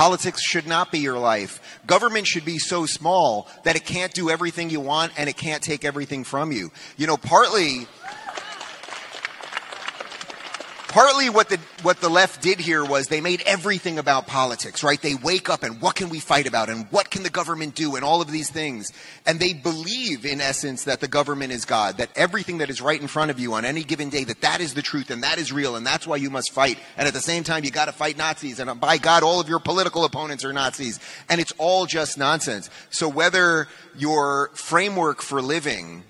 Politics should not be your life. Government should be so small that it can't do everything you want and it can't take everything from you. You know, partly partly what the what the left did here was they made everything about politics, right? They wake up and what can we fight about and what can the government do and all of these things. And they believe in essence that the government is God, that everything that is right in front of you on any given day that that is the truth and that is real and that's why you must fight. And at the same time you got to fight Nazis and uh, by God all of your political opponents are Nazis. And it's all just nonsense. So whether your framework for living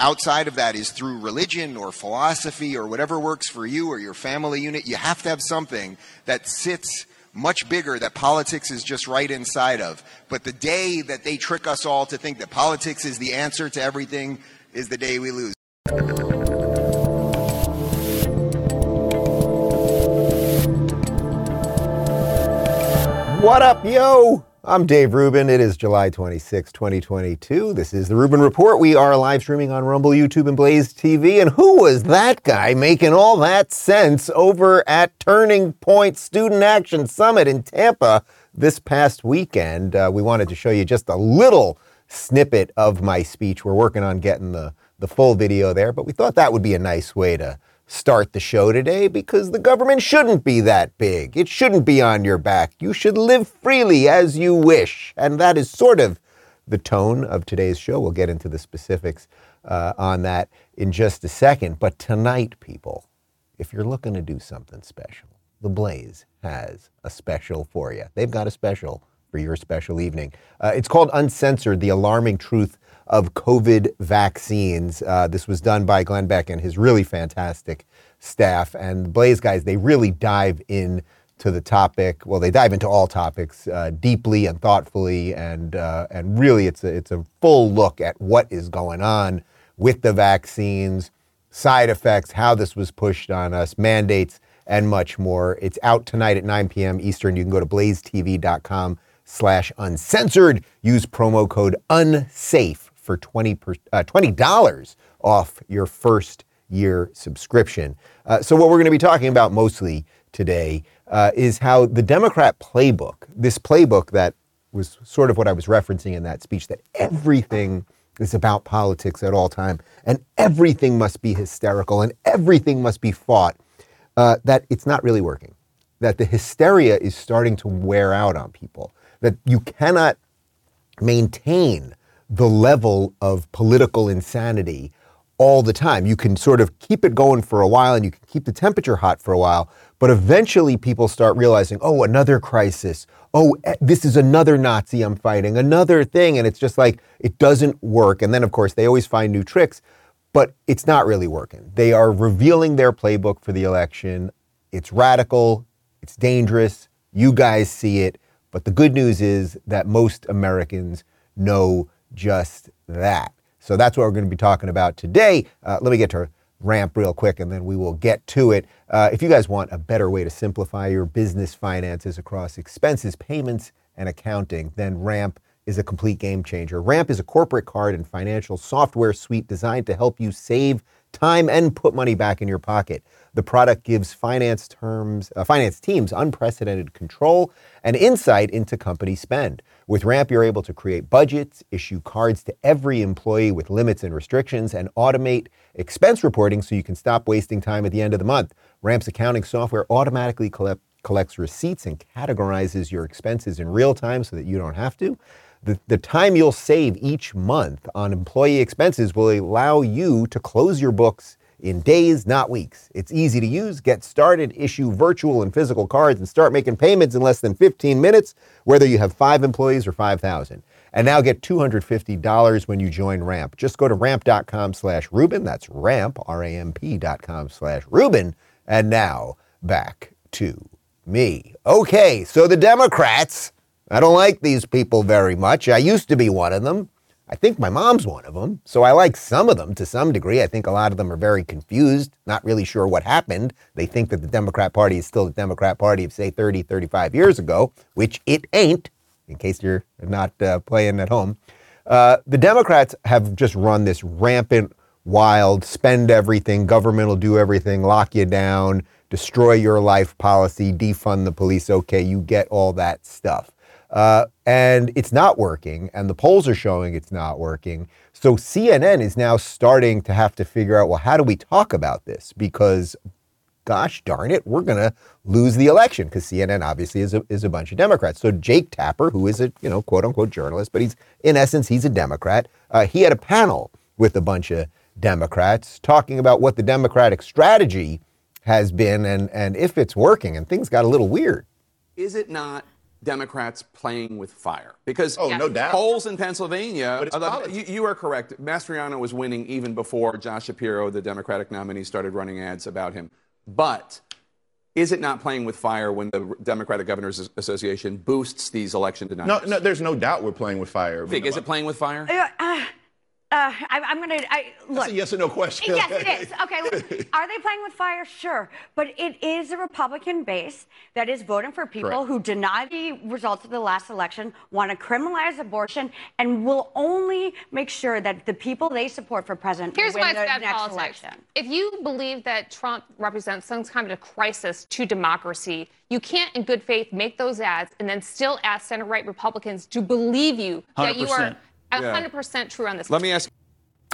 outside of that is through religion or philosophy or whatever works for you or your family unit. You have to have something that sits much bigger that politics is just right inside of. But the day that they trick us all to think that politics is the answer to everything is the day we lose. What up, yo? I'm Dave Rubin. It is July 26, 2022. This is the Rubin Report. We are live streaming on Rumble, YouTube, and Blaze TV. And who was that guy making all that sense over at Turning Point Student Action Summit in Tampa this past weekend? Uh, we wanted to show you just a little snippet of my speech. We're working on getting the, the full video there, but we thought that would be a nice way to start the show today because the government shouldn't be that big. It shouldn't be on your back. You should live freely as you wish. And that is sort of the tone of today's show. We'll get into the specifics uh, on that in just a second. But tonight, people, if you're looking to do something special, The Blaze has a special for you. They've got a special for your special evening. Uh, it's called Uncensored The Alarming Truth of COVID vaccines. Uh, this was done by Glenn Beck and his really fantastic staff. And Blaze guys, they really dive in to the topic. Well, they dive into all topics uh, deeply and thoughtfully, and uh, and really, it's a it's a full look at what is going on with the vaccines, side effects, how this was pushed on us, mandates, and much more. It's out tonight at 9 p.m. Eastern. You can go to blazetv.com slash uncensored. Use promo code unsafe for 20 per, uh, $20 off your first year subscription. Uh, so, what we're going to be talking about mostly today uh, is how the Democrat playbook, this playbook that was sort of what I was referencing in that speech, that everything is about politics at all time and everything must be hysterical and everything must be fought, uh, that it's not really working. That the hysteria is starting to wear out on people. That you cannot maintain the level of political insanity all the time. You can sort of keep it going for a while and you can keep the temperature hot for a while, but eventually people start realizing, oh, another crisis. Oh, eh, this is another Nazi I'm fighting, another thing. And it's just like, it doesn't work. And then, of course, they always find new tricks, but it's not really working. They are revealing their playbook for the election. It's radical, it's dangerous. You guys see it. But the good news is that most Americans know just that. So that's what we're going to be talking about today. Uh, let me get to ramp real quick and then we will get to it. Uh, if you guys want a better way to simplify your business finances across expenses, payments, and accounting, then Ramp is a complete game changer. Ramp is a corporate card and financial software suite designed to help you save time and put money back in your pocket. The product gives finance terms, uh, finance teams unprecedented control and insight into company spend. With Ramp, you're able to create budgets, issue cards to every employee with limits and restrictions, and automate expense reporting so you can stop wasting time at the end of the month. Ramp's accounting software automatically collect, collects receipts and categorizes your expenses in real time so that you don't have to. The, the time you'll save each month on employee expenses will allow you to close your books in days, not weeks. It's easy to use. Get started, issue virtual and physical cards, and start making payments in less than 15 minutes, whether you have five employees or 5,000. And now get $250 when you join Ramp. Just go to ramp.com slash Rubin. That's ramp, R-A-M-P dot com slash Rubin. And now back to me. Okay, so the Democrats, I don't like these people very much. I used to be one of them. I think my mom's one of them. So I like some of them to some degree. I think a lot of them are very confused, not really sure what happened. They think that the Democrat Party is still the Democrat Party of, say, 30, 35 years ago, which it ain't, in case you're not uh, playing at home. Uh, the Democrats have just run this rampant, wild, spend everything, government will do everything, lock you down, destroy your life policy, defund the police. Okay, you get all that stuff. Uh, and it's not working, and the polls are showing it's not working. So CNN is now starting to have to figure out well, how do we talk about this? Because, gosh darn it, we're going to lose the election because CNN obviously is a, is a bunch of Democrats. So Jake Tapper, who is a you know quote unquote journalist, but he's in essence he's a Democrat. Uh, he had a panel with a bunch of Democrats talking about what the Democratic strategy has been and and if it's working. And things got a little weird. Is it not Democrats playing with fire because oh, no doubt. polls in Pennsylvania. you, you, are correct. Mastriano was winning even before Josh Shapiro, the Democratic nominee, started running ads about him. But is it not playing with fire when the Democratic Governors Association boosts these election deniers? No, no, there's no doubt we're playing with fire. Fig, is it playing with fire? Uh, uh, I, am going to look. That's a yes or no question. Yes, it is. Okay, look, are they playing with fire? Sure, but it is a Republican base that is voting for people Correct. who deny the results of the last election, want to criminalize abortion, and will only make sure that the people they support for president Here's win my the next politics. election. If you believe that Trump represents some kind of a crisis to democracy, you can't, in good faith, make those ads and then still ask center right Republicans to believe you 100%. that you are 100% yeah. true on this. Let me ask.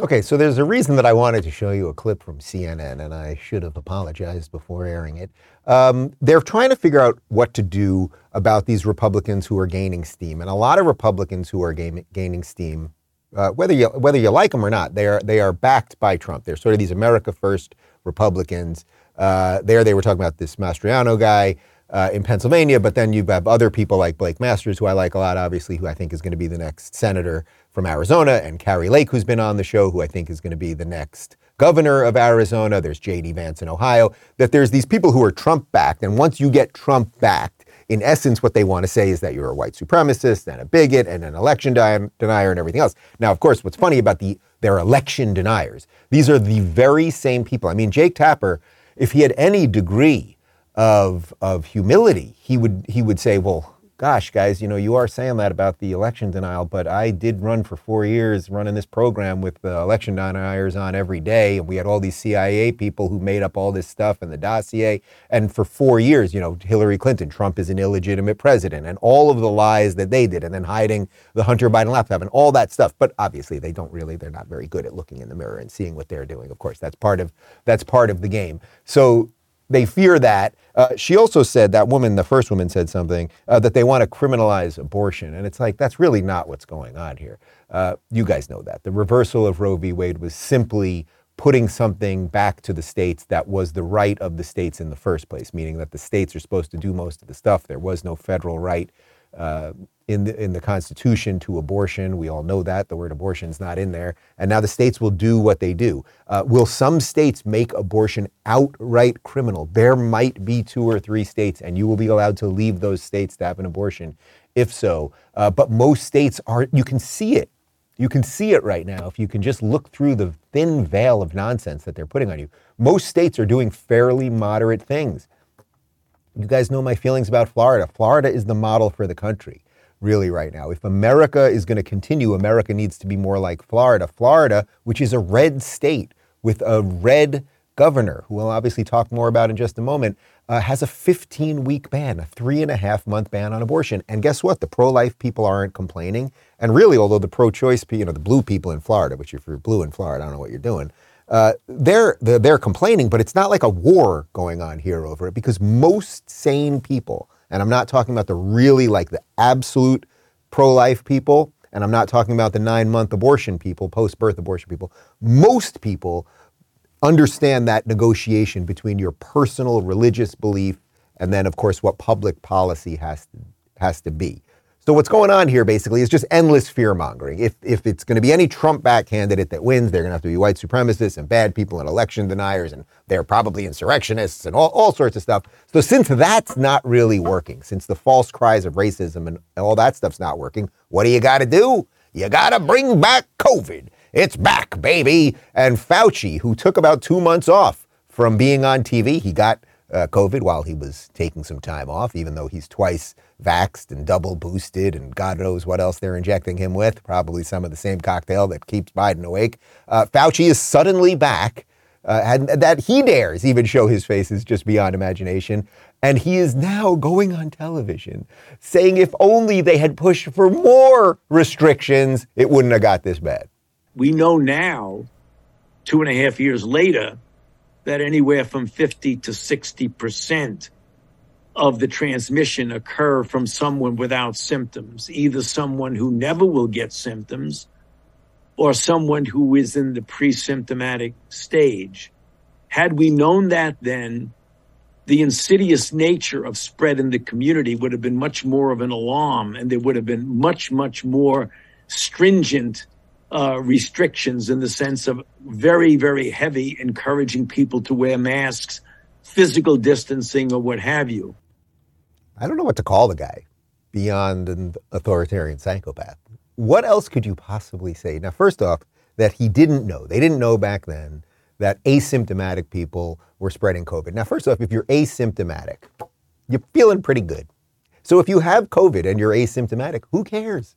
Okay, so there's a reason that I wanted to show you a clip from CNN, and I should have apologized before airing it. Um, they're trying to figure out what to do about these Republicans who are gaining steam, and a lot of Republicans who are gain, gaining steam, uh, whether you whether you like them or not, they are they are backed by Trump. They're sort of these America First Republicans. Uh, there, they were talking about this Mastriano guy uh, in Pennsylvania, but then you have other people like Blake Masters, who I like a lot, obviously, who I think is going to be the next senator from Arizona, and Kari Lake, who's been on the show, who I think is going to be the next governor of Arizona. There's J.D. Vance in Ohio. That there's these people who are Trump backed, and once you get Trump backed, in essence, what they want to say is that you're a white supremacist and a bigot and an election di- denier and everything else. Now, of course, what's funny about the their election deniers, these are the very same people. I mean, Jake Tapper, if he had any degree of of humility, he would he would say, "Well, gosh, guys, you know, you are saying that about the election denial, but I did run for four years running this program with the election deniers on every day, and we had all these CIA people who made up all this stuff in the dossier. And for four years, you know, Hillary Clinton, Trump is an illegitimate president, and all of the lies that they did, and then hiding the Hunter Biden laptop and all that stuff. But obviously, they don't really, they're not very good at looking in the mirror and seeing what they're doing. Of course, that's part of that's part of the game. So they fear that. Uh, she also said that woman, the first woman, said something uh, that they want to criminalize abortion, and it's like that's really not what's going on here. Uh, you guys know that the reversal of Roe v. Wade was simply putting something back to the states that was the right of the states in the first place, meaning that the states are supposed to do most of the stuff. There was no federal right uh, in the in the Constitution to abortion. We all know that the word abortion is not in there, and now the states will do what they do. Uh, will some states make abortion outright criminal? There might be two or three states, and you will be allowed to leave those states to have an abortion, if so. Uh, but most states are. You can see it. You can see it right now if you can just look through the thin veil of nonsense that they're putting on you. Most states are doing fairly moderate things. You guys know my feelings about Florida. Florida is the model for the country, really, right now. If America is going to continue, America needs to be more like Florida. Florida, which is a red state with a red governor, who we'll obviously talk more about in just a moment, uh, has a 15 week ban, a three and a half month ban on abortion. And guess what? The pro life people aren't complaining. And really, although the pro choice, you know, the blue people in Florida, which if you're blue in Florida, I don't know what you're doing, uh, they're, they're complaining, but it's not like a war going on here over it because most sane people, and I'm not talking about the really like the absolute pro life people, and I'm not talking about the nine month abortion people, post birth abortion people, most people understand that negotiation between your personal religious belief and then, of course, what public policy has to, has to be. So what's going on here basically is just endless fear mongering. If if it's going to be any Trump back candidate that wins, they're going to have to be white supremacists and bad people and election deniers, and they're probably insurrectionists and all, all sorts of stuff. So since that's not really working, since the false cries of racism and all that stuff's not working, what do you got to do? You got to bring back COVID. It's back, baby. And Fauci, who took about two months off from being on TV, he got uh, COVID while he was taking some time off, even though he's twice vaxed and double boosted and God knows what else they're injecting him with. Probably some of the same cocktail that keeps Biden awake. Uh, Fauci is suddenly back. Uh, and that he dares even show his face is just beyond imagination. And he is now going on television saying if only they had pushed for more restrictions, it wouldn't have got this bad. We know now, two and a half years later, that anywhere from 50 to 60 percent of the transmission occur from someone without symptoms, either someone who never will get symptoms or someone who is in the pre-symptomatic stage. Had we known that then, the insidious nature of spread in the community would have been much more of an alarm and there would have been much, much more stringent uh, restrictions in the sense of very, very heavy encouraging people to wear masks, physical distancing, or what have you. I don't know what to call the guy beyond an authoritarian psychopath. What else could you possibly say? Now, first off, that he didn't know. They didn't know back then that asymptomatic people were spreading COVID. Now, first off, if you're asymptomatic, you're feeling pretty good. So if you have COVID and you're asymptomatic, who cares?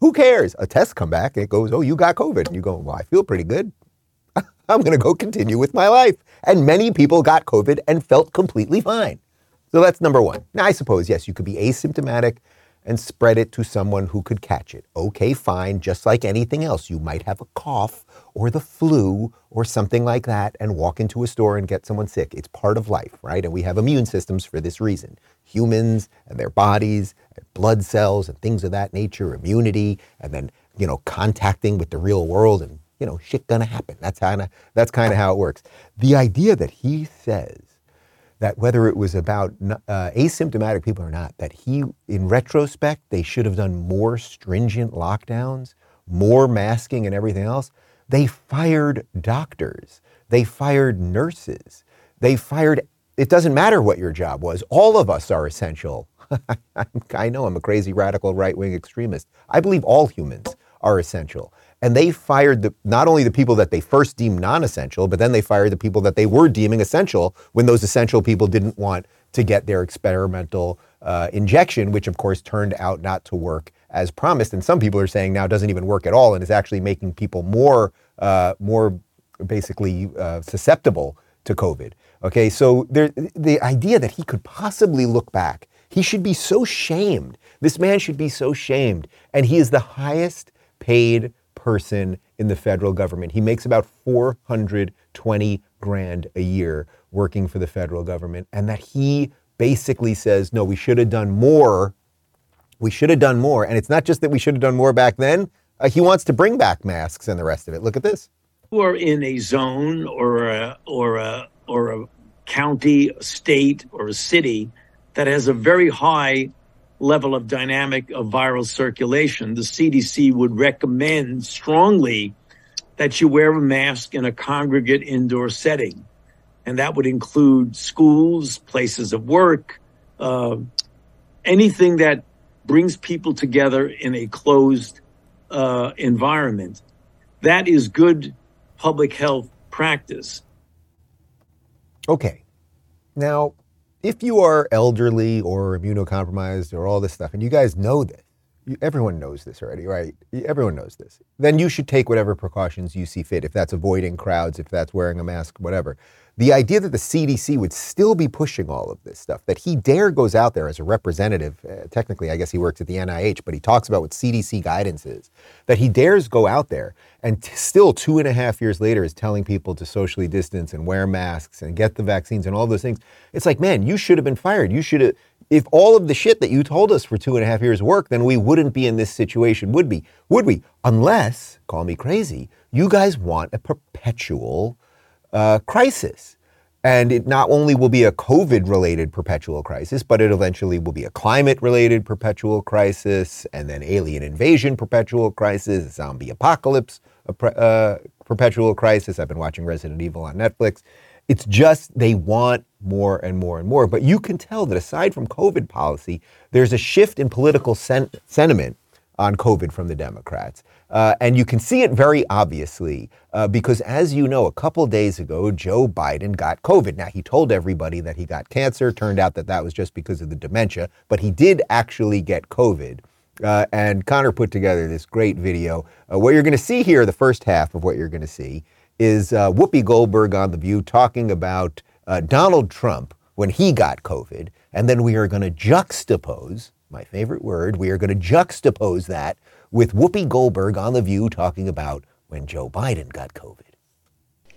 Who cares? A test come back and it goes, "Oh, you got COVID." And you go, "Well, I feel pretty good. I'm going to go continue with my life." And many people got COVID and felt completely fine. So that's number 1. Now, I suppose yes, you could be asymptomatic and spread it to someone who could catch it. Okay, fine, just like anything else. You might have a cough or the flu or something like that and walk into a store and get someone sick. It's part of life, right? And we have immune systems for this reason. Humans and their bodies, and blood cells and things of that nature, immunity, and then, you know, contacting with the real world and, you know, shit gonna happen. That's kind of that's kind of how it works. The idea that he says that whether it was about uh, asymptomatic people or not, that he, in retrospect, they should have done more stringent lockdowns, more masking, and everything else. They fired doctors, they fired nurses, they fired. It doesn't matter what your job was. All of us are essential. I know I'm a crazy radical right wing extremist. I believe all humans are essential. And they fired the, not only the people that they first deemed non essential, but then they fired the people that they were deeming essential when those essential people didn't want to get their experimental uh, injection, which of course turned out not to work as promised. And some people are saying now it doesn't even work at all and is actually making people more, uh, more basically uh, susceptible to COVID. Okay, so there, the idea that he could possibly look back, he should be so shamed. This man should be so shamed. And he is the highest paid person in the federal government. He makes about 420 grand a year working for the federal government, and that he basically says, no, we should have done more. We should have done more. And it's not just that we should have done more back then. Uh, he wants to bring back masks and the rest of it. Look at this. Who are in a zone or a, or a, or a county, a state, or a city that has a very high level of dynamic of viral circulation, the CDC would recommend strongly that you wear a mask in a congregate indoor setting. And that would include schools, places of work, uh, anything that brings people together in a closed uh, environment. That is good public health practice. Okay. Now, if you are elderly or immunocompromised or all this stuff, and you guys know this, you, everyone knows this already, right? Everyone knows this. Then you should take whatever precautions you see fit. If that's avoiding crowds, if that's wearing a mask, whatever. The idea that the CDC would still be pushing all of this stuff, that he dare goes out there as a representative, uh, technically, I guess he works at the NIH, but he talks about what CDC guidance is, that he dares go out there and t- still two and a half years later is telling people to socially distance and wear masks and get the vaccines and all those things. It's like, man, you should have been fired. You should have, if all of the shit that you told us for two and a half years worked, then we wouldn't be in this situation, would be, would we? Unless, call me crazy, you guys want a perpetual uh, crisis. And it not only will be a COVID related perpetual crisis, but it eventually will be a climate related perpetual crisis, and then alien invasion perpetual crisis, zombie apocalypse uh, perpetual crisis. I've been watching Resident Evil on Netflix. It's just they want more and more and more. But you can tell that aside from COVID policy, there's a shift in political sen- sentiment on COVID from the Democrats. Uh, and you can see it very obviously uh, because, as you know, a couple days ago, Joe Biden got COVID. Now, he told everybody that he got cancer. Turned out that that was just because of the dementia, but he did actually get COVID. Uh, and Connor put together this great video. Uh, what you're going to see here, the first half of what you're going to see, is uh, Whoopi Goldberg on The View talking about uh, Donald Trump when he got COVID. And then we are going to juxtapose, my favorite word, we are going to juxtapose that with Whoopi Goldberg on The View talking about when Joe Biden got COVID.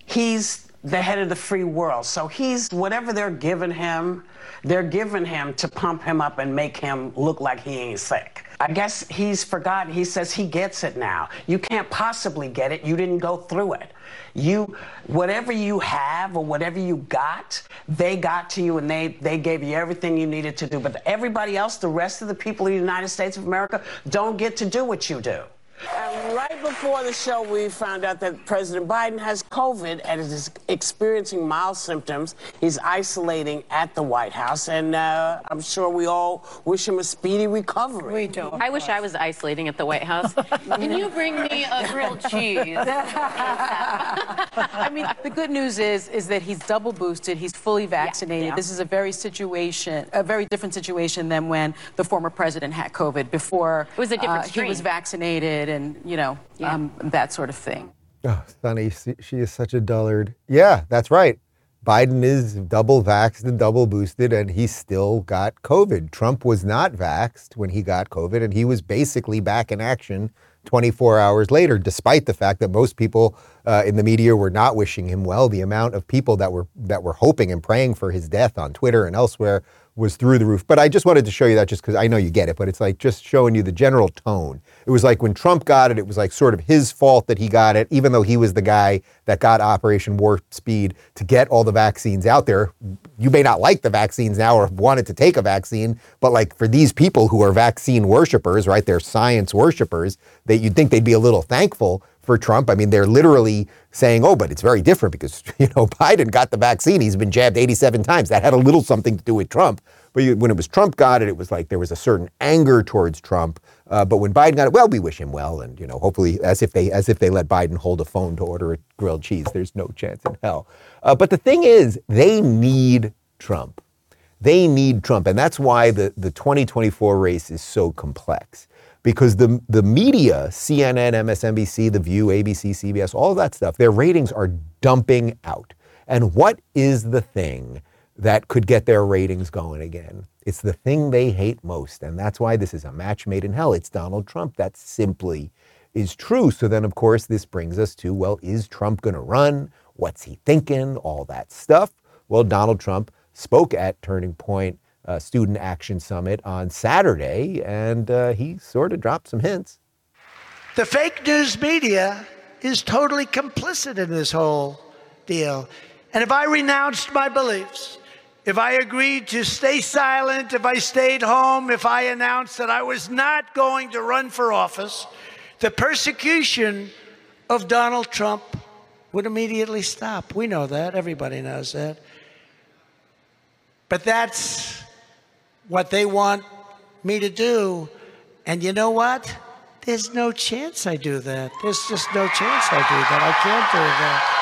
He's the head of the free world. So he's whatever they're giving him, they're giving him to pump him up and make him look like he ain't sick. I guess he's forgotten. He says he gets it now. You can't possibly get it. You didn't go through it. You, whatever you have or whatever you got, they got to you and they, they gave you everything you needed to do. But everybody else, the rest of the people in the United States of America, don't get to do what you do. And right before the show, we found out that President Biden has COVID and is experiencing mild symptoms. He's isolating at the White House, and uh, I'm sure we all wish him a speedy recovery. We do. I wish I was isolating at the White House. Can you bring me a grilled cheese? I mean, the good news is is that he's double boosted. He's fully vaccinated. Yeah, yeah. This is a very situation, a very different situation than when the former president had COVID. Before it was a different uh, He was vaccinated and, you know, yeah. um, that sort of thing. Oh, Sunny, she is such a dullard. Yeah, that's right. Biden is double vaxxed and double boosted, and he still got COVID. Trump was not vaxxed when he got COVID, and he was basically back in action 24 hours later, despite the fact that most people uh, in the media were not wishing him well. The amount of people that were that were hoping and praying for his death on Twitter and elsewhere was through the roof. But I just wanted to show you that just because I know you get it, but it's like just showing you the general tone. It was like when Trump got it, it was like sort of his fault that he got it, even though he was the guy that got Operation Warp Speed to get all the vaccines out there. You may not like the vaccines now or wanted to take a vaccine, but like for these people who are vaccine worshipers, right? They're science worshipers, that you'd think they'd be a little thankful for Trump. I mean, they're literally saying, oh, but it's very different because, you know, Biden got the vaccine. He's been jabbed 87 times. That had a little something to do with Trump. But when it was Trump got it, it was like there was a certain anger towards Trump. Uh, but when Biden got it, well, we wish him well, and you know, hopefully, as if they as if they let Biden hold a phone to order a grilled cheese. There's no chance in hell. Uh, but the thing is, they need Trump. They need Trump, and that's why the the 2024 race is so complex because the, the media, CNN, MSNBC, The View, ABC, CBS, all that stuff, their ratings are dumping out. And what is the thing that could get their ratings going again? It's the thing they hate most. And that's why this is a match made in hell. It's Donald Trump. That simply is true. So then, of course, this brings us to well, is Trump going to run? What's he thinking? All that stuff. Well, Donald Trump spoke at Turning Point uh, Student Action Summit on Saturday, and uh, he sort of dropped some hints. The fake news media is totally complicit in this whole deal. And if I renounced my beliefs, if I agreed to stay silent, if I stayed home, if I announced that I was not going to run for office, the persecution of Donald Trump would immediately stop. We know that. Everybody knows that. But that's what they want me to do. And you know what? There's no chance I do that. There's just no chance I do that. I can't do that.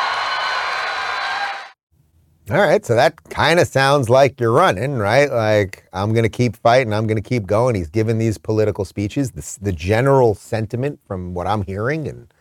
All right, so that kind of sounds like you're running, right? Like, I'm going to keep fighting, I'm going to keep going. He's given these political speeches. The, general sentiment from what I'm hearing and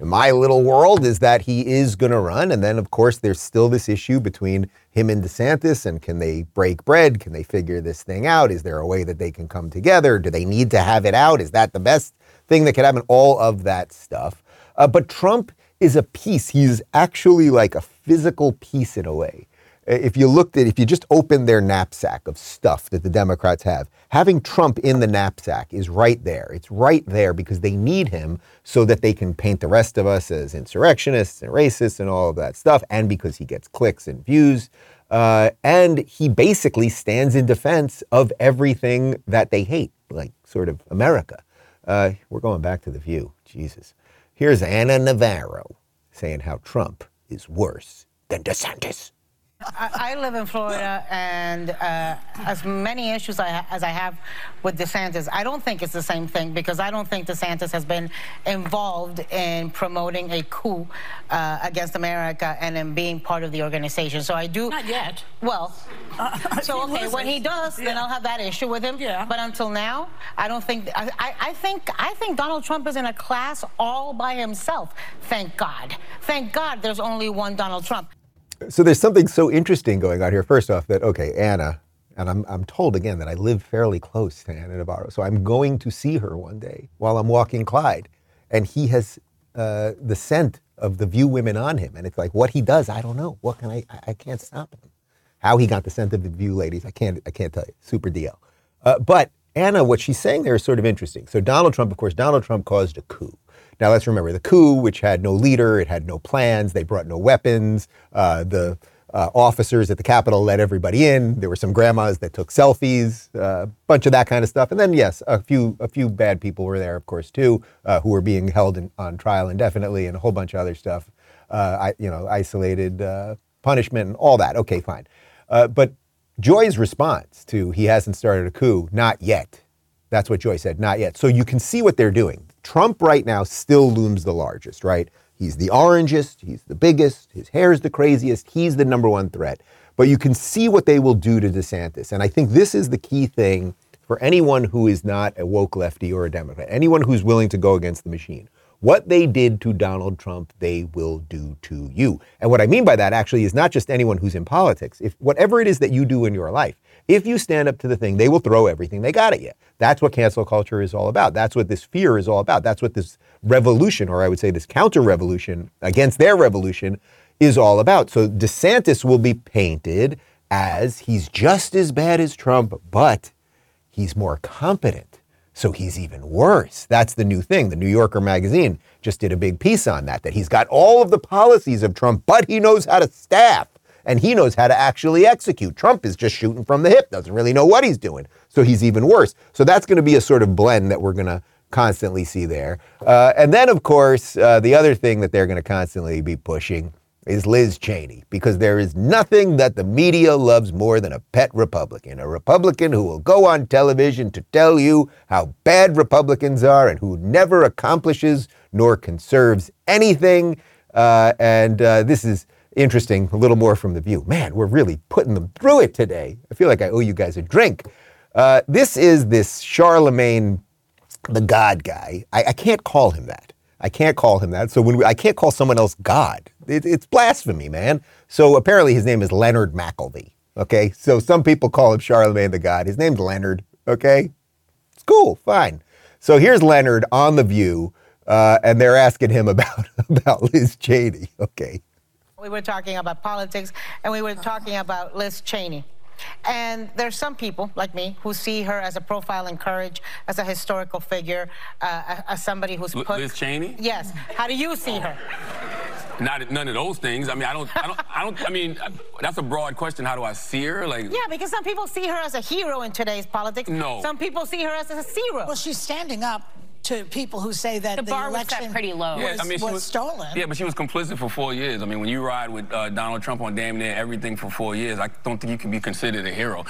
my little world is that he is going to run. And then, of course, there's still this issue between him and DeSantis and can they break bread? Can they figure this thing out? Is there a way that they can come together? Do they need to have it out? Is that the best thing that could happen? All of that stuff. Uh, but Trump is a piece. He's actually like a physical piece in a way. If you looked at, if you just opened their knapsack of stuff that the Democrats have, having Trump in the knapsack is right there. It's right there because they need him so that they can paint the rest of us as insurrectionists and racists and all of that stuff, and because he gets clicks and views. Uh, and he basically stands in defense of everything that they hate, like sort of America. Uh, we're going back to the view. Jesus. Here's Ana Navarro saying how Trump is worse than DeSantis. I, I live in Florida, and uh, as many issues I ha- as I have with DeSantis, I don't think it's the same thing because I don't think DeSantis has been involved in promoting a coup uh, against America and in being part of the organization. So I do. Not yet. Well, so okay, when he does, then I'll have that issue with him. Yeah. But until now, I don't think. I, I, I think I think Donald Trump is in a class all by himself. Thank God. Thank God, there's only one Donald Trump. So there's something so interesting going on here. First off, that okay, Ana, and I'm I'm told again that I live fairly close to Ana Navarro, so I'm going to see her one day while I'm walking Clyde, and he has uh, the scent of the View women on him, and it's like what he does, I don't know. What can I? I, I can't stop him. How he got the scent of the View ladies, I can't I can't tell you. Super deal. Uh, but Ana, what she's saying there is sort of interesting. So Donald Trump, of course, Donald Trump caused a coup. Now let's remember the coup, which had no leader, it had no plans, they brought no weapons. Uh, the uh, officers at the Capitol let everybody in. There were some grandmas that took selfies, a uh, bunch of that kind of stuff. And then yes, a few a few bad people were there, of course, too, uh, who were being held in, on trial indefinitely, and a whole bunch of other stuff. Uh, I, you know, isolated uh, punishment and all that. Okay, fine. but Joy's response to he hasn't started a coup, not yet. That's what Joy said, not yet. So you can see what they're doing. Trump right now still looms the largest, right? He's the orangest, he's the biggest, his hair is the craziest, he's the number one threat. But you can see what they will do to DeSantis. And I think this is the key thing for anyone who is not a woke lefty or a Democrat, anyone who's willing to go against the machine. What they did to Donald Trump, they will do to you. And what I mean by that actually is not just anyone who's in politics. If whatever it is that you do in your life, if you stand up to the thing, they will throw everything they got at you. That's what cancel culture is all about. That's what this fear is all about. That's what this revolution, or I would say this counter revolution against their revolution, is all about. So DeSantis will be painted as he's just as bad as Trump, but he's more competent. So he's even worse. That's the new thing. The New Yorker magazine just did a big piece on that, that he's got all of the policies of Trump, but he knows how to staff and he knows how to actually execute. Trump is just shooting from the hip, doesn't really know what he's doing. So he's even worse. So that's going to be a sort of blend that we're going to constantly see there. Uh, and then, of course, uh, the other thing that they're going to constantly be pushing is Liz Cheney, because there is nothing that the media loves more than a pet Republican, a Republican who will go on television to tell you how bad Republicans are and who never accomplishes nor conserves anything. Uh, and uh, this is interesting, a little more from the view. Man, we're really putting them through it today. I feel like I owe you guys a drink. Uh, this is this Charlamagne, the God guy. I, I, can't call him that. I can't call him that. So when we, I can't call someone else God, it, it's blasphemy, man. So apparently his name is Leonard McKelvey. Okay, so some people call him Charlamagne the God. His name's Leonard. Okay, it's cool, fine. So here's Leonard on the View, uh, and they're asking him about about Liz Cheney. Okay. We were talking about politics, and we were talking about Liz Cheney. And there's some people like me who see her as a profile in courage, as a historical figure, uh, as somebody who's put. Liz Cheney. Yes. How do you see her? Not none of those things. I mean, I don't, I don't, I don't. I mean, that's a broad question. How do I see her? Like. Yeah, because some people see her as a hero in today's politics. No. Some people see her as a zero. Well, she's standing up to people who say that the, the bar election was set pretty low. Was, yeah, I mean, was, was, stolen. Yeah, but she was complicit for four years. I mean, when you ride with uh, Donald Trump on damn near everything for four years, I don't think you can be considered a hero.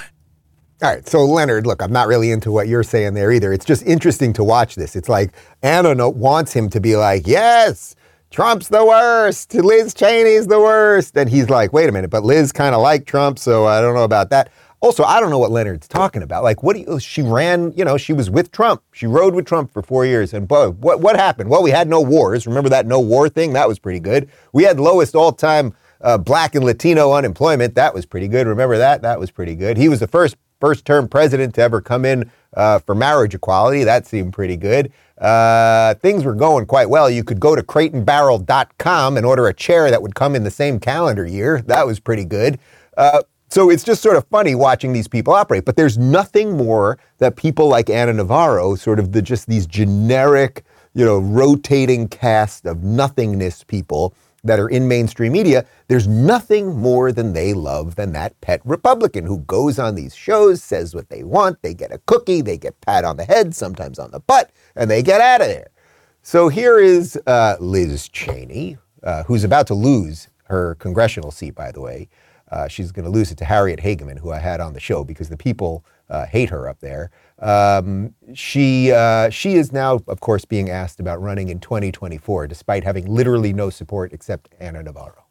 All right, so Leonard, look, I'm not really into what you're saying there either. It's just interesting to watch this. It's like Ana wants him to be like, yes, Trump's the worst, Liz Cheney's the worst. And he's like, wait a minute, but Liz kind of liked Trump, so I don't know about that. Also, I don't know what Leonard's talking about. Like, what do you, she ran, you know, she was with Trump. She rode with Trump for four years. And boy, what, what happened? Well, we had no wars. Remember that no war thing? That was pretty good. We had lowest all time uh, black and Latino unemployment. That was pretty good. Remember that? That was pretty good. He was the first first term president to ever come in uh, for marriage equality. That seemed pretty good. Uh, things were going quite well. You could go to crateandbarrel.com and order a chair that would come in the same calendar year. That was pretty good. Uh, so it's just sort of funny watching these people operate. But there's nothing more that people like Ana Navarro, sort of the just these generic, you know, rotating cast of nothingness people that are in mainstream media, there's nothing more than they love than that pet Republican who goes on these shows, says what they want, they get a cookie, they get pat on the head, sometimes on the butt, and they get out of there. So here is uh, Liz Cheney, uh, who's about to lose her congressional seat, by the way. Uh, she's going to lose it to Harriet Hageman, who I had on the show because the people uh, hate her up there. Um, she uh, she is now, of course, being asked about running in 2024, despite having literally no support except Ana Navarro.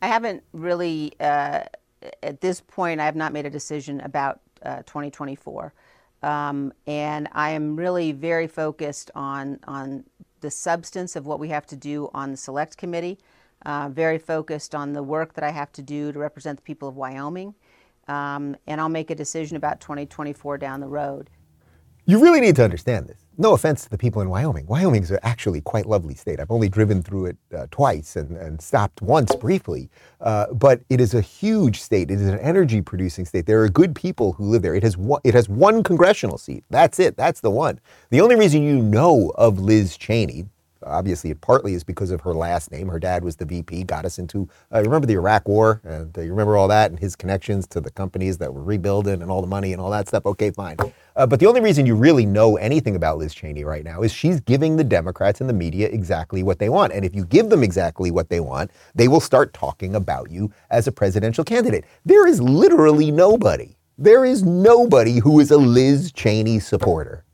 I haven't really, uh, at this point, I have not made a decision about uh, 2024, um, and I am really very focused on on the substance of what we have to do on the select committee uh, very focused on the work that I have to do to represent the people of Wyoming. Um, and I'll make a decision about 2024 down the road. You really need to understand this. No offense to the people in Wyoming. Wyoming's actually quite lovely state. I've only driven through it uh, twice and, and, stopped once briefly. Uh, but it is a huge state. It is an energy producing state. There are good people who live there. It has one, it has one congressional seat. That's it. That's the one. The only reason you know of Liz Cheney, obviously it partly is because of her last name. Her dad was the VP, got us into, uh, remember the Iraq War? And uh, you remember all that and his connections to the companies that were rebuilding and all the money and all that stuff? Okay, fine. Uh, but the only reason you really know anything about Liz Cheney right now is she's giving the Democrats and the media exactly what they want. And if you give them exactly what they want, they will start talking about you as a presidential candidate. There is literally nobody. There is nobody who is a Liz Cheney supporter.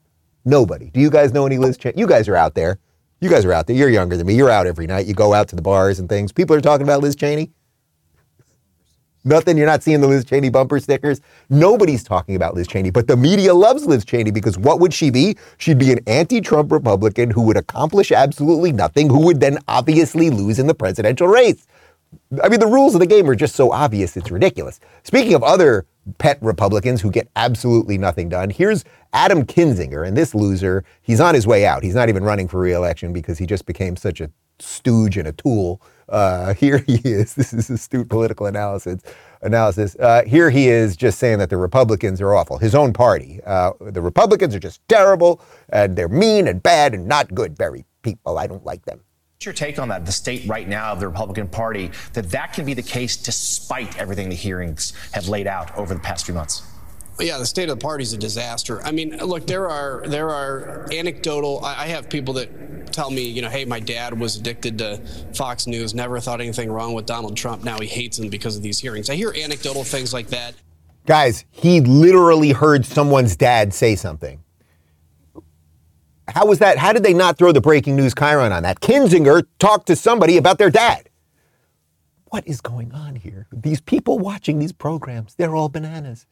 Nobody. Do you guys know any Liz Cheney? You guys are out there. You guys are out there. You're younger than me. You're out every night. You go out to the bars and things. People are talking about Liz Cheney. Nothing. You're not seeing the Liz Cheney bumper stickers. Nobody's talking about Liz Cheney, but the media loves Liz Cheney because what would she be? She'd be an anti Trump Republican who would accomplish absolutely nothing, who would then obviously lose in the presidential race. I mean, the rules of the game are just so obvious, it's ridiculous. Speaking of other pet Republicans who get absolutely nothing done, here's Adam Kinzinger. And this loser, he's on his way out. He's not even running for reelection because he just became such a stooge and a tool. Uh, here he is. This is astute political analysis. Analysis. Uh, here he is, just saying that the Republicans are awful. His own party. Uh, the Republicans are just terrible, and they're mean and bad and not good, very people. I don't like them. What's your take on that? The state right now of the Republican Party that that can be the case despite everything the hearings have laid out over the past few months. Yeah, the state of the party is a disaster. I mean, look, there are there are anecdotal. I have people that tell me, you know, hey, my dad was addicted to Fox News, never thought anything wrong with Donald Trump. Now he hates him because of these hearings. I hear anecdotal things like that. Guys, he literally heard someone's dad say something. How was that? How did they not throw the breaking news chyron on that? Kinzinger talked to somebody about their dad. What is going on here? These people watching these programs, they're all bananas.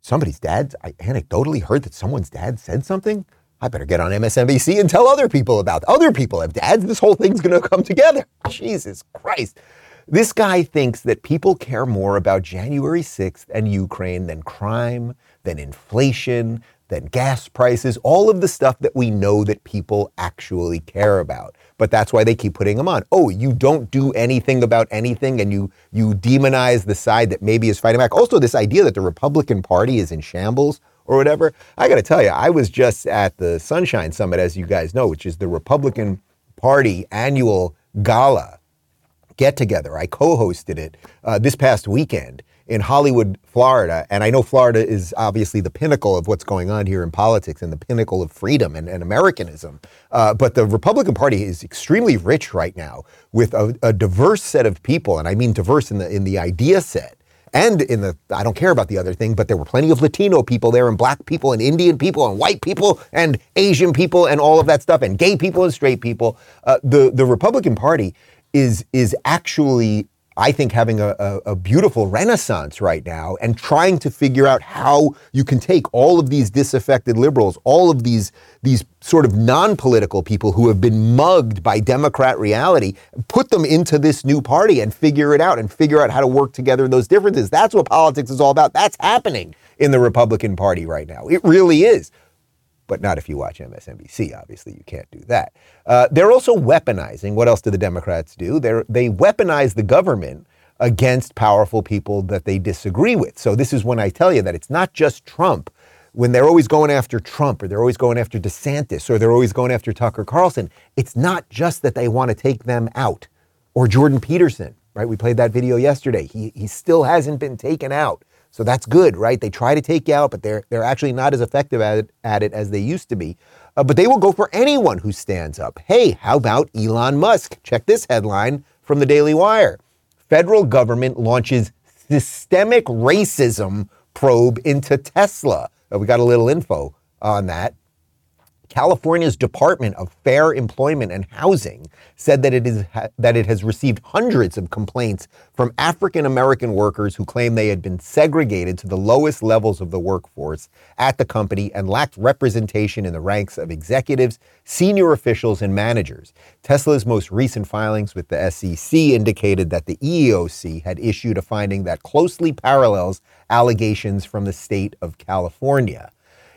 Somebody's dad, I anecdotally heard that someone's dad said something. I better get on MSNBC and tell other people about. Other people have dads. This whole thing's going to come together. Jesus Christ. This guy thinks that people care more about January 6th and Ukraine than crime, than inflation, than gas prices, all of the stuff that we know that people actually care about. But that's why they keep putting them on. Oh, you don't do anything about anything and you you demonize the side that maybe is fighting back. Also this idea that the Republican Party is in shambles or whatever. I got to tell you, I was just at the Sunshine Summit as you guys know, which is the Republican Party annual gala get together. I co-hosted it uh, this past weekend in Hollywood, Florida. And I know Florida is obviously the pinnacle of what's going on here in politics and the pinnacle of freedom and, and Americanism. Uh, but the Republican Party is extremely rich right now with a, a diverse set of people. And I mean diverse in the, in the idea set and in the I don't care about the other thing, but there were plenty of Latino people there, and black people, and Indian people, and white people, and Asian people, and all of that stuff, and gay people and straight people. Uh, the the Republican Party is is actually I think, having a, a, a, beautiful renaissance right now and trying to figure out how you can take all of these disaffected liberals, all of these, these sort of non political people who have been mugged by Democrat reality, put them into this new party and figure it out and figure out how to work together those differences. That's what politics is all about. That's happening in the Republican Party right now. It really is but not if you watch MSNBC. Obviously, you can't do that. Uh, they're also weaponizing. What else do the Democrats do? they they weaponize the government against powerful people that they disagree with. So this is when I tell you that it's not just Trump. When they're always going after Trump or they're always going after DeSantis or they're always going after Tucker Carlson, it's not just that they want to take them out or Jordan Peterson, right? We played that video yesterday. He, he still hasn't been taken out. So that's good, right? They try to take you out, but they're, they're actually not as effective at it, at it as they used to be. Uh, but they will go for anyone who stands up. Hey, how about Elon Musk? Check this headline from the Daily Wire. Federal government launches systemic racism probe into Tesla. Uh, we got a little info on that. California's Department of Fair Employment and Housing said that it is that it has received hundreds of complaints from African American workers who claim they had been segregated to the lowest levels of the workforce at the company and lacked representation in the ranks of executives, senior officials, and managers. Tesla's most recent filings with the SEC indicated that the EEOC had issued a finding that closely parallels allegations from the state of California.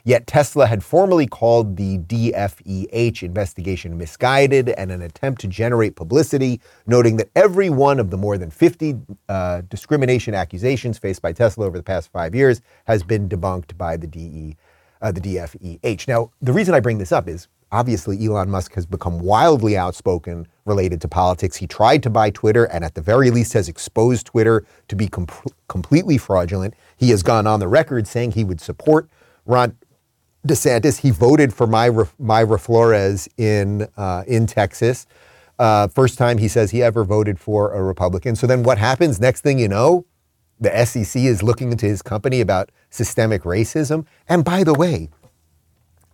Yet Tesla had formally called the DFEH investigation misguided and an attempt to generate publicity, noting that every one of the more than 50 uh, discrimination accusations faced by Tesla over the past five years has been debunked by the DE, uh, the DFEH. Now, the reason I bring this up is obviously Elon Musk has become wildly outspoken related to politics. He tried to buy Twitter and at the very least has exposed Twitter to be com- completely fraudulent. He has gone on the record saying he would support Ron DeSantis. He voted for Myra, Mayra Flores in uh, in Texas. Uh, first time he says he ever voted for a Republican. So then what happens? Next thing you know, the SEC is looking into his company about systemic racism. And by the way,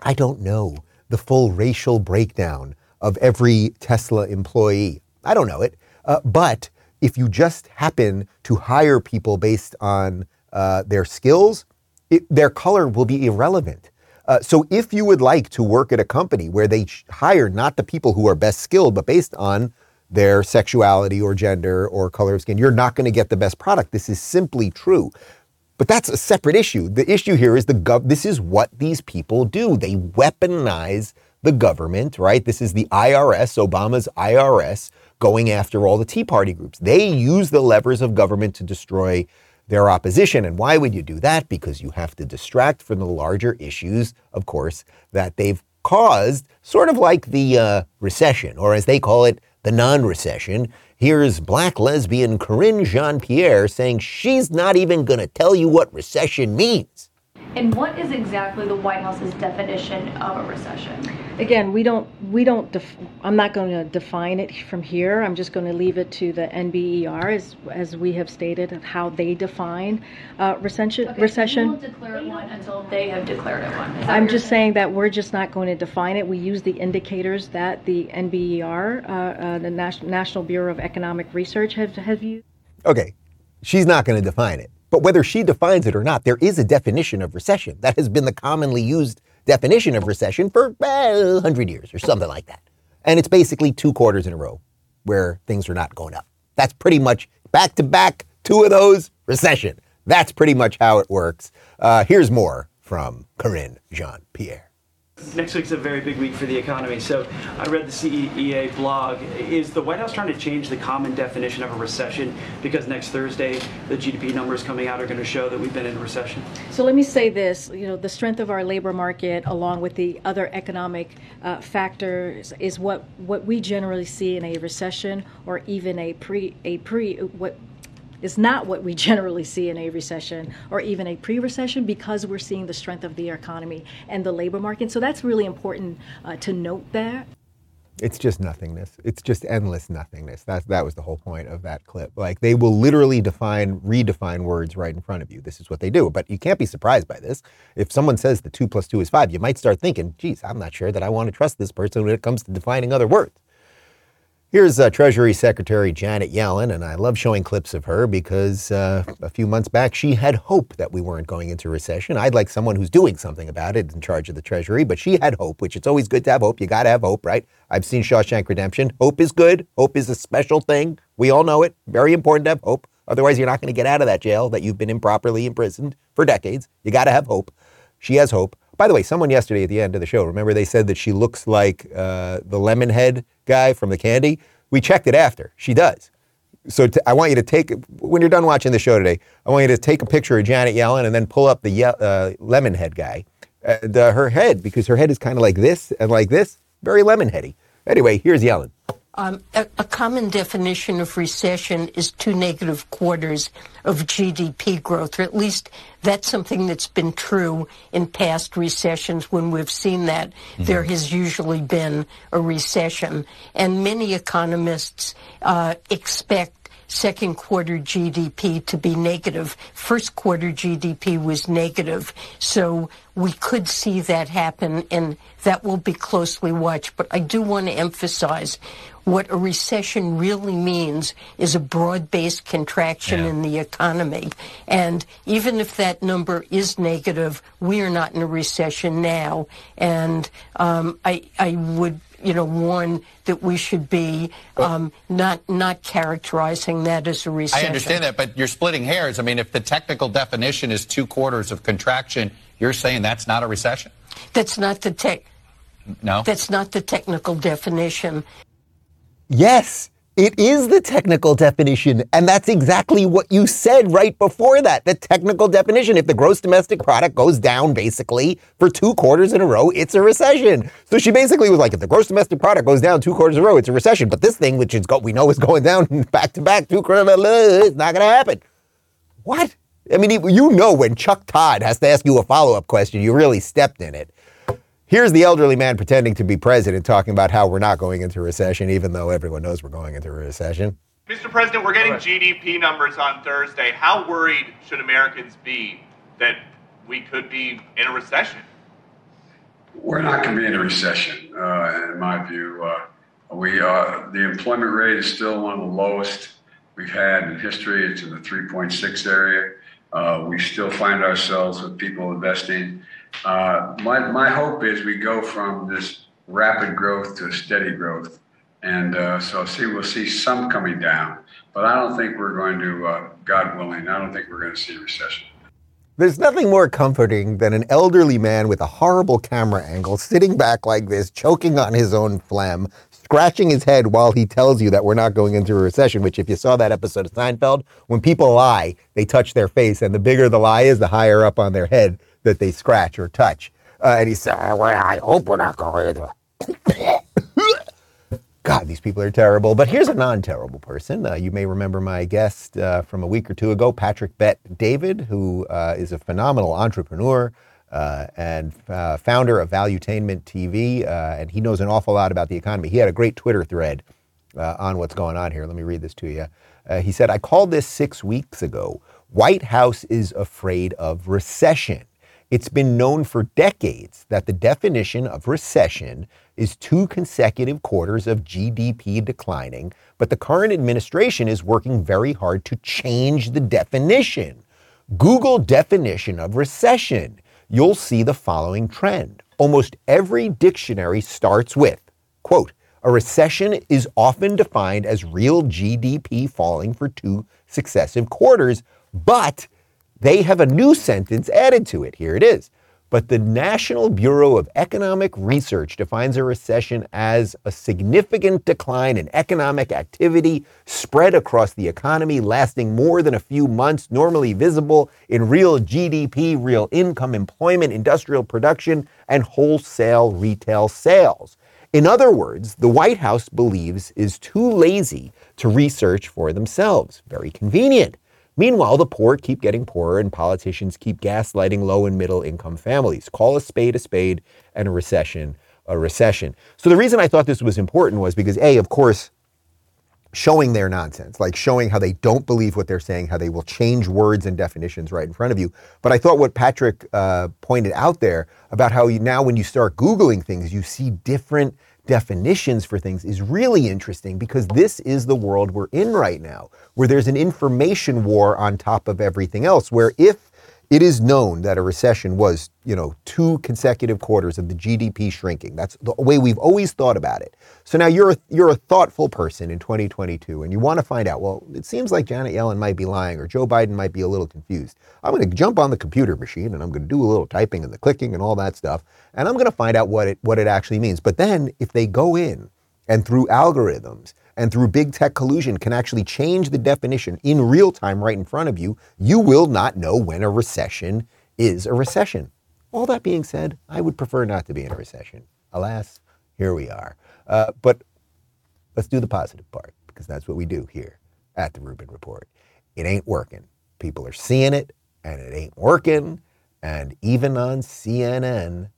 I don't know the full racial breakdown of every Tesla employee. I don't know it. Uh, but if you just happen to hire people based on uh, their skills, it, their color will be irrelevant. Uh, so if you would like to work at a company where they hire not the people who are best skilled, but based on their sexuality or gender or color of skin, you're not going to get the best product. This is simply true. But that's a separate issue. The issue here is the gov- this is what these people do. They weaponize the government, right? This is the IRS, Obama's IRS, going after all the Tea Party groups. They use the levers of government to destroy their opposition. And why would you do that? Because you have to distract from the larger issues, of course, that they've caused, sort of like the uh, recession, or as they call it, the non recession. Here's black lesbian Karine Jean Pierre saying she's not even going to tell you what recession means. And what is exactly the White House's definition of a recession? Again, we don't, we don't, def- I'm not going to define it from here. I'm just going to leave it to the NBER as, as we have stated of how they define uh, recession. Okay, recession. won't declare it one until they have declared it one. I'm what you're just saying that we're just not going to define it. We use the indicators that the NBER, uh, uh, the Nas- National Bureau of Economic Research, have, have used. Okay, she's not going to define it. But whether she defines it or not, there is a definition of recession. That has been the commonly used definition of recession for well, 100 years or something like that. And it's basically two quarters in a row where things are not going up. That's pretty much back to back, two of those, recession. That's pretty much how it works. Uh, here's more from Karine Jean Pierre. Next week's a very big week for the economy. So I read the CEA blog. Is the White House trying to change the common definition of a recession because next Thursday the GDP numbers coming out are going to show that we've been in a recession? So let me say this, you know, the strength of our labor market along with the other economic uh, factors is what, what we generally see in a recession or even a pre, a pre, what is not what we generally see in a recession or even a pre-recession because we're seeing the strength of the economy and the labor market. So that's really important uh, to note there. It's just nothingness. It's just endless nothingness. That that was the whole point of that clip. Like they will literally define, redefine words right in front of you. This is what they do. But you can't be surprised by this. If someone says the two plus two is five, you might start thinking, geez, I'm not sure that I want to trust this person when it comes to defining other words. Here's uh, Treasury Secretary Janet Yellen, and I love showing clips of her because uh, a few months back she had hope that we weren't going into recession. I'd like someone who's doing something about it in charge of the Treasury, but she had hope, which it's always good to have hope. You got to have hope, right? I've seen Shawshank Redemption. Hope is good. Hope is a special thing. We all know it. Very important to have hope. Otherwise, you're not going to get out of that jail that you've been improperly imprisoned for decades. You got to have hope. She has hope. By the way, someone yesterday at the end of the show, remember they said that she looks like uh, the Lemonhead guy from the candy? We checked it after. She does. So t- I want you to take, when you're done watching the show today, I want you to take a picture of Janet Yellen and then pull up the ye- uh, lemon head guy, uh, her head, because her head is kind of like this and like this, very lemon heady. Anyway, here's Yellen. Um, a, a, common definition of recession is two negative quarters of GDP growth, or at least that's something that's been true in past recessions. When we've seen that, mm-hmm. there has usually been a recession. And many economists uh, expect second quarter GDP to be negative. First quarter GDP was negative. So we could see that happen, and that will be closely watched. But I do want to emphasize what a recession really means is a broad-based contraction yeah. in the economy. And even if that number is negative, we are not in a recession now. And um, I, I would you know, warn that we should be um, not not characterizing that as a recession. I understand that, but you're splitting hairs. I mean, if the technical definition is two quarters of contraction, you're saying that's not a recession? That's not the tech. No. That's not the technical definition. Yes. It is the technical definition. And that's exactly what you said right before that. The technical definition. If the gross domestic product goes down basically for two quarters in a row, it's a recession. So she basically was like, if the gross domestic product goes down two quarters in a row, it's a recession. But this thing, which is go- we know is going down back to back, two quarters, it's not going to happen. What? I mean, you know when Chuck Todd has to ask you a follow up question, you really stepped in it. Here's the elderly man pretending to be president talking about how we're not going into recession, even though everyone knows we're going into a recession. Mr. President, we're getting GDP numbers on Thursday. How worried should Americans be that we could be in a recession? We're not going to be in a recession, uh, in my view. Uh, we uh, the employment rate is still one of the lowest we've had in history. It's in the 3.6 area. Uh, we still find ourselves with people investing uh, my, my hope is we go from this rapid growth to steady growth. And uh, so see, we'll see some coming down, but I don't think we're going to, uh, God willing, I don't think we're going to see a recession. There's nothing more comforting than an elderly man with a horrible camera angle sitting back like this, choking on his own phlegm, scratching his head while he tells you that we're not going into a recession, which, if you saw that episode of Seinfeld, when people lie, they touch their face, and the bigger the lie is, the higher up on their head that they scratch or touch. Uh, and he said, well, I hope we're not going to. God, these people are terrible. But here's a non terrible person. Uh, you may remember my guest uh, from a week or two ago, Patrick Bet David, who uh, is a phenomenal entrepreneur uh, and uh, founder of Valuetainment TV. and he knows an awful lot about the economy. He had a great Twitter thread on what's going on here. Let me read this to you. he said, I called this six weeks ago. White House is afraid of recession. It's been known for decades that the definition of recession is two consecutive quarters of GDP declining, but the current administration is working very hard to change the definition. Google definition of recession. You'll see the following trend. Almost every dictionary starts with, quote, a recession is often defined as real GDP falling for two successive quarters, but they have a new sentence added to it. Here it is. But the National Bureau of Economic Research defines a recession as a significant decline in economic activity spread across the economy lasting more than a few months, normally visible in real GDP, real income, employment, industrial production, and wholesale retail sales. In other words, the White House believes is too lazy to research for themselves. Very convenient. Meanwhile, the poor keep getting poorer and politicians keep gaslighting low and middle income families. Call a spade a spade and a recession a recession. So the reason I thought this was important was because A, of course, showing their nonsense, like showing how they don't believe what they're saying, how they will change words and definitions right in front of you. But I thought what Patrick uh, pointed out there about how you, now when you start Googling things, you see different definitions for things is really interesting because this is the world we're in right now, where there's an information war on top of everything else, where if it is known that a recession was, you know, two consecutive quarters of the GDP shrinking. That's the way we've always thought about it. So now you're a, you're a thoughtful person in 2022 and you want to find out, well, it seems like Janet Yellen might be lying or Joe Biden might be a little confused. I'm going to jump on the computer machine and I'm going to do a little typing and the clicking and all that stuff and I'm going to find out what it what it actually means. But then if they go in and through algorithms and through big tech collusion can actually change the definition in real time right in front of you, you will not know when a recession is a recession. All that being said, I would prefer not to be in a recession. Alas, here we are. Uh, but let's do the positive part because that's what we do here at the Rubin Report. It ain't working. People are seeing it and it ain't working. And even on CNN,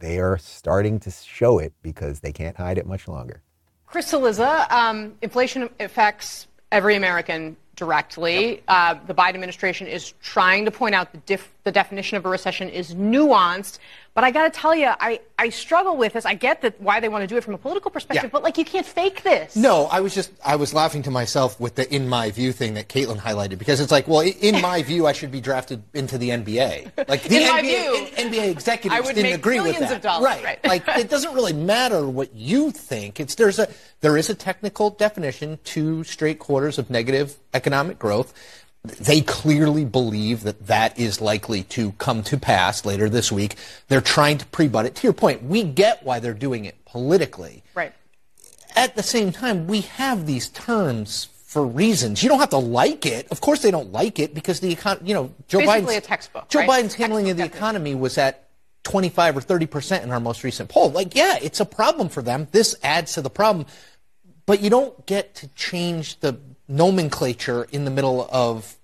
they are starting to show it because they can't hide it much longer. Chris Cillizza, um, inflation affects every American directly. Yep. Uh, the Biden administration is trying to point out the, dif- the definition of a recession is nuanced. But I got to tell you, I, I struggle with this. I get that why they want to do it from a political perspective, yeah. but like you can't fake this. No, I was just I was laughing to myself with the "in my view" thing that Caitlin highlighted because it's like, well, in my view, I should be drafted into the NBA. Like the in NBA, view, NBA executives didn't make agree with that. Of dollars, right? right. like it doesn't really matter what you think. It's there's a there is a technical definition: two straight quarters of negative economic growth they clearly believe that that is likely to come to pass later this week. They're trying to pre-butt it. To your point, we get why they're doing it politically. Right. At the same time, we have these terms for reasons. You don't have to like it. Of course, they don't like it because the econ- you know Joe Basically Biden's a textbook. Joe right? Biden's handling of the economy was at 25 or 30 percent in our most recent poll. Like, yeah, it's a problem for them. This adds to the problem, but you don't get to change the nomenclature in the middle of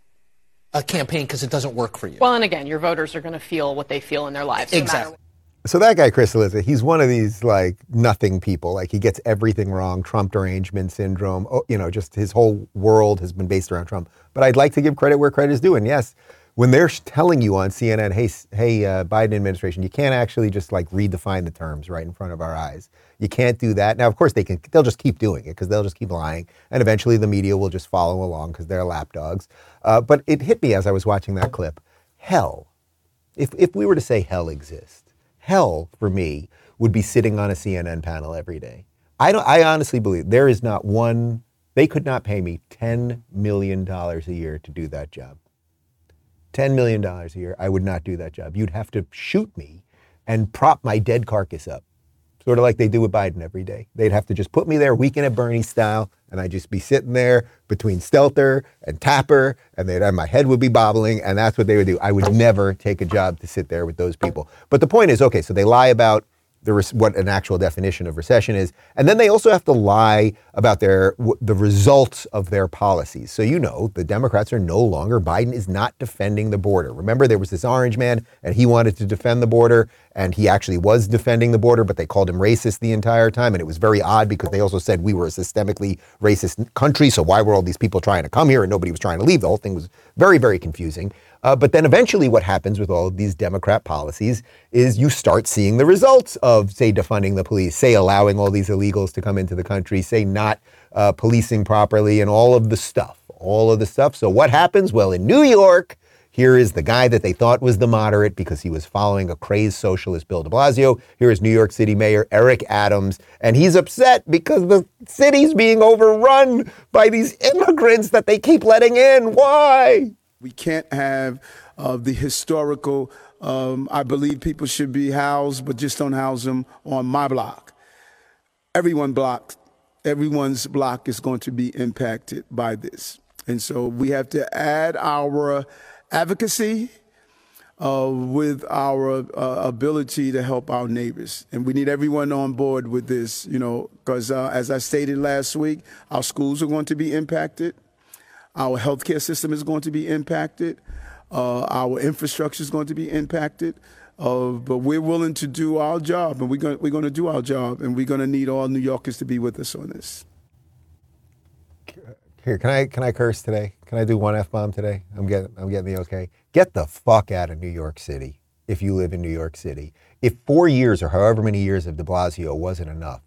a campaign because it doesn't work for you. Well, and again, your voters are going to feel what they feel in their lives. Exactly. No so that guy, Chris Cillizza, he's one of these like nothing people. Like he gets everything wrong, Trump derangement syndrome. Oh, you know, just his whole world has been based around Trump. But I'd like to give credit where credit is due. And yes, when they're telling you on CNN, hey, hey, uh, Biden administration, you can't actually just like redefine the terms right in front of our eyes. You can't do that. Now, of course, they can. They'll just keep doing it because they'll just keep lying, and eventually the media will just follow along because they're lapdogs. Uh, but it hit me as I was watching that clip. Hell, if if we were to say hell exists, hell for me would be sitting on a CNN panel every day. I don't. I honestly believe there is not one. They could not pay me ten million dollars a year to do that job. $10 million a year, I would not do that job. You'd have to shoot me and prop my dead carcass up, sort of like they do with Biden every day. They'd have to just put me there, weekend at Bernie style, and I'd just be sitting there between Stelter and Tapper, and, they'd, and my head would be bobbling, and that's what they would do. I would oh. never take a job to sit there with those people. But the point is, okay, so they lie about the, what an actual definition of recession is. And then they also have to lie about their the results of their policies. So you know, the Democrats are no longer Biden is not defending the border. Remember there was this orange man and he wanted to defend the border and he actually was defending the border, but they called him racist the entire time and it was very odd because they also said we were a systemically racist country, so why were all these people trying to come here and nobody was trying to leave? The whole thing was very very confusing. Uh, but then eventually, what happens with all of these Democrat policies is you start seeing the results of, say, defunding the police, say, allowing all these illegals to come into the country, say, not uh, policing properly, and all of the stuff, all of the stuff. So, what happens? Well, in New York, here is the guy that they thought was the moderate because he was following a crazed socialist, Bill de Blasio. Here is New York City Mayor Eric Adams, and he's upset because the city's being overrun by these immigrants that they keep letting in. Why? We can't have uh, the historical, um, I believe people should be housed, but just don't house them on my block. Everyone block, everyone's block is going to be impacted by this. And so we have to add our advocacy uh, with our uh, ability to help our neighbors. And we need everyone on board with this, you know, because uh, as I stated last week, our schools are going to be impacted. Our healthcare system is going to be impacted. Uh, our infrastructure is going to be impacted. Uh, but we're willing to do our job, and we're going, we're going to do our job, and we're going to need all New Yorkers to be with us on this. Here, can I can I curse today? Can I do one f bomb today? I'm getting I'm getting the okay. Get the fuck out of New York City if you live in New York City. If four years or however many years of De Blasio wasn't enough,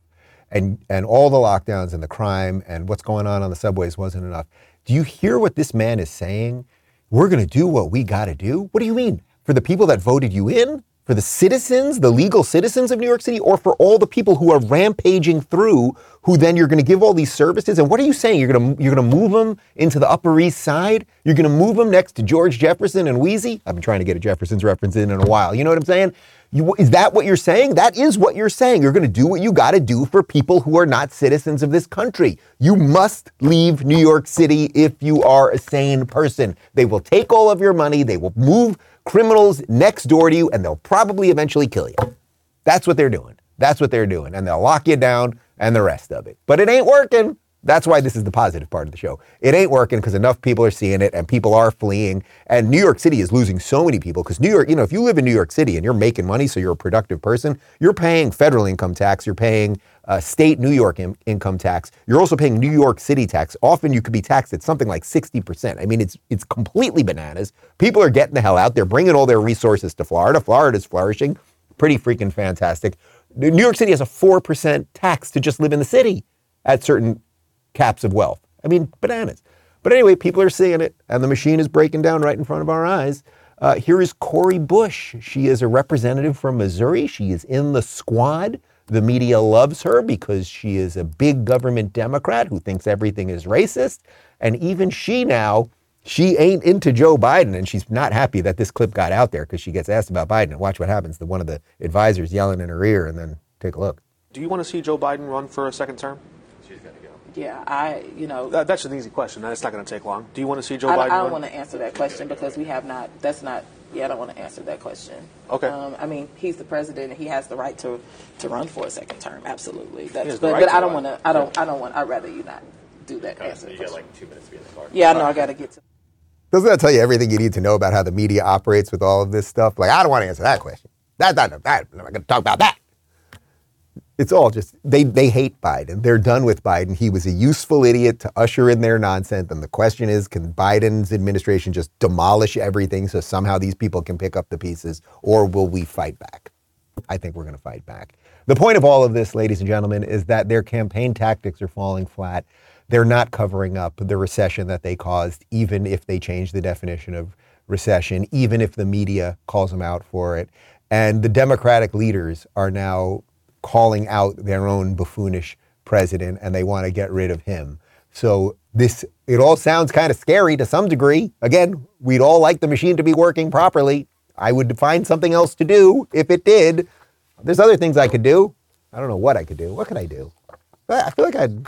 and and all the lockdowns and the crime and what's going on on the subways wasn't enough, do you hear what this man is saying? We're going to do what we got to do. What do you mean? For the people that voted you in? For the citizens, the legal citizens of New York City, or for all the people who are rampaging through, who then you're going to give all these services? And what are you saying? You're going to you're going to move them into the Upper East Side? You're going to move them next to George Jefferson and Weezy? I've been trying to get a Jefferson's reference in in a while. You know what I'm saying? You, is that what you're saying? That is what you're saying. You're going to do what you got to do for people who are not citizens of this country. You must leave New York City if you are a sane person. They will take all of your money. They will move criminals next door to you and they'll probably eventually kill you. That's what they're doing. That's what they're doing. And they'll lock you down and the rest of it. But it ain't working. That's why this is the positive part of the show. It ain't working because enough people are seeing it and people are fleeing. And New York City is losing so many people because New York, you know, if you live in New York City and you're making money, so you're a productive person, you're paying federal income tax, you're paying uh, state New York in- income tax. You're also paying New York City tax. Often you could be taxed at something like 60%. I mean, it's it's completely bananas. People are getting the hell out. They're bringing all their resources to Florida. Florida's flourishing. Pretty freaking fantastic. New York City has a 4% tax to just live in the city at certain caps of wealth. I mean, bananas. But anyway, people are seeing it, and the machine is breaking down right in front of our eyes. Uh, here is Cori Bush. She is a representative from Missouri. She is in the squad. The media loves her because she is a big government Democrat who thinks everything is racist. And even she now, she ain't into Joe Biden, and she's not happy that this clip got out there because she gets asked about Biden. And watch what happens. The one of the advisors yelling in her ear, and then take a look. Do you want to see Joe Biden run for a second term? Yeah, I, you know, That, that's an easy question. It's not going to take long. Do you want to see Joe I, Biden don't- I run? don't want to answer that question because we have not. That's not. Yeah, I don't want to answer that question. Okay. Um, I mean, he's the president and he has the right to to run for a second term. Absolutely. That's, has the but, right but to I don't want to. I don't. I don't want. I'd rather you not do that answer. you got like two minutes to be in the car. Yeah, I know. I got to get to. Doesn't that tell you everything you need to know about how the media operates with all of this stuff? Like, I don't want to answer that question. That, that, that. I'm not going to talk about that. It's all just, they, they hate Biden. They're done with Biden. He was a useful idiot to usher in their nonsense. And the question is can Biden's administration just demolish everything so somehow these people can pick up the pieces, or will we fight back? I think we're going to fight back. The point of all of this, ladies and gentlemen, is that their campaign tactics are falling flat. They're not covering up the recession that they caused, even if they change the definition of recession, even if the media calls them out for it. And the Democratic leaders are now calling out their own buffoonish president and they want to get rid of him. So this it all sounds kind of scary to some degree. Again, we'd all like the machine to be working properly. I would find something else to do if it did. There's other things I could do. I don't know what I could do. What could I do? I feel like I'd,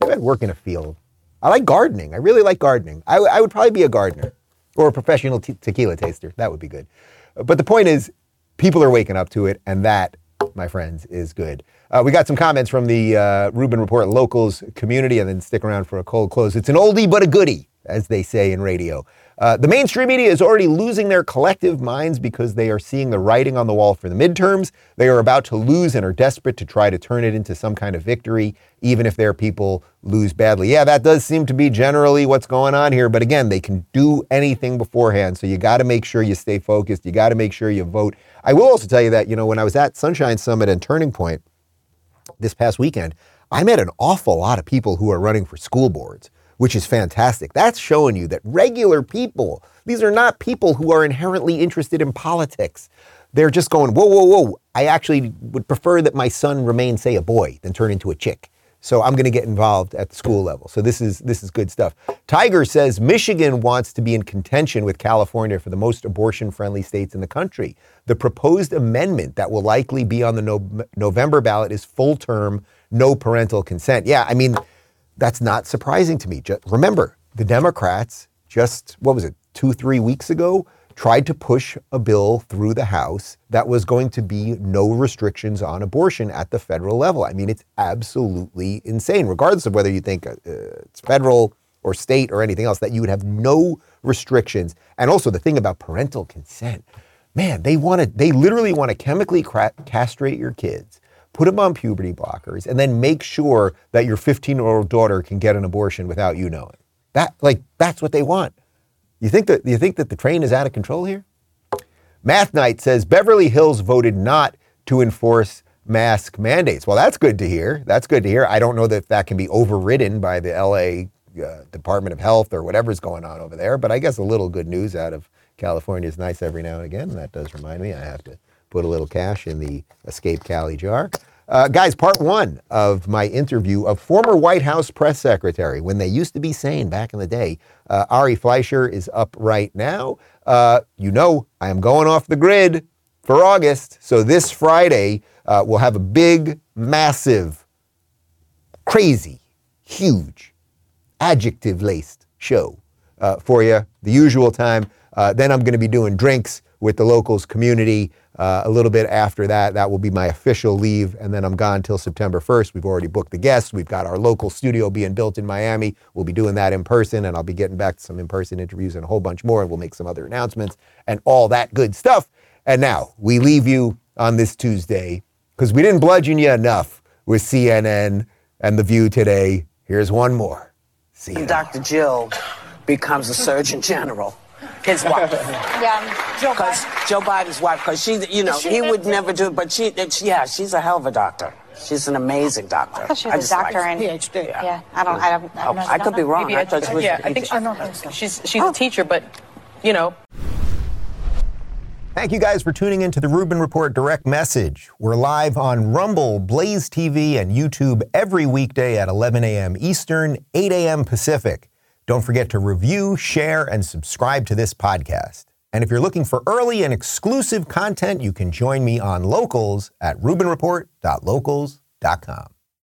I'd work in a field. I like gardening. I really like gardening. I, I would probably be a gardener or a professional te- tequila taster. That would be good. But the point is, people are waking up to it, and that, my friends, is good. Uh, we got some comments from the uh, Rubin Report locals community, and then stick around for a cold close. It's an oldie but a goodie, as they say in radio. Uh, the mainstream media is already losing their collective minds because they are seeing the writing on the wall for the midterms. They are about to lose and are desperate to try to turn it into some kind of victory, even if their people lose badly. Yeah, that does seem to be generally what's going on here. But again, they can do anything beforehand. So you got to make sure you stay focused. You got to make sure you vote. I will also tell you that, you know, when I was at Sunshine Summit and Turning Point this past weekend, I met an awful lot of people who are running for school boards which is fantastic. That's showing you that regular people, these are not people who are inherently interested in politics. They're just going, whoa, whoa, whoa. I actually would prefer that my son remain, say, a boy than turn into a chick. So I'm going to get involved at the school level. So this is this is good stuff. Tiger says Michigan wants to be in contention with California for the most abortion-friendly states in the country. The proposed amendment that will likely be on the no- November ballot is full-term, no parental consent. Yeah, I mean, that's not surprising to me. Just remember, the Democrats just, what was it, two, three weeks ago, tried to push a bill through the House that was going to be no restrictions on abortion at the federal level. I mean, it's absolutely insane, regardless of whether you think uh, it's federal or state or anything else, that you would have no restrictions. And also the thing about parental consent, man, they want to, they literally want to chemically cra- castrate your kids put them on puberty blockers, and then make sure that your 15 year old daughter can get an abortion without you knowing. That, like, that's what they want. You think that, you think that the train is out of control here? Math Night says Beverly Hills voted not to enforce mask mandates. Well, that's good to hear. That's good to hear. I don't know that that can be overridden by the LA uh, Department of Health or whatever's going on over there, but I guess a little good news out of California is nice every now and again. That does remind me I have to put a little cash in the Escape Cali jar. Uh, guys, part one of my interview of former White House press secretary, when they used to be sane back in the day, uh, Ari Fleischer is up right now. Uh, you know, I am going off the grid for August. So this Friday, uh, we'll have a big, massive, crazy, huge, adjective laced show uh, for you, the usual time. Uh, then I'm going to be doing drinks with the locals community. Uh, a little bit after that, that will be my official leave, and then I'm gone till September 1st. We've already booked the guests. We've got our local studio being built in Miami. We'll be doing that in person, and I'll be getting back to some in person interviews and a whole bunch more, and we'll make some other announcements and all that good stuff. And now we leave you on this Tuesday because we didn't bludgeon you enough with CNN and The View today. Here's one more. See you. Dr. Jill becomes a Surgeon General. His wife. Yeah, Joe Because Joe Biden's wife, because she, you know, She- he would never do it, but she, it's- yeah, she's a hell of a doctor. She's an amazing doctor. I thought she was a just like doctor and PhD. Yeah, I don't. I don't. I, oh, don't, oh, I could be wrong. I thought she was. yeah, I think she, she's she's oh. a teacher, but you know. Thank you guys for tuning in to the Rubin Report Direct Message. We're live on Rumble, Blaze TV, and YouTube every weekday at 11 a.m. Eastern, 8 a.m. Pacific. Don't forget to review, share, and subscribe to this podcast. And if you're looking for early and exclusive content, you can join me on Locals at rubinreport.locals.com.